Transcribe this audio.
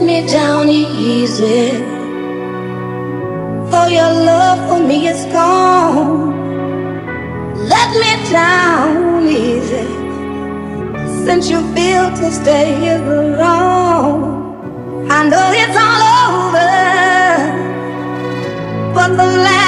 let me down easy. For your love for me is gone. Let me down easy. Since you feel to stay alone, I know it's all over. But the last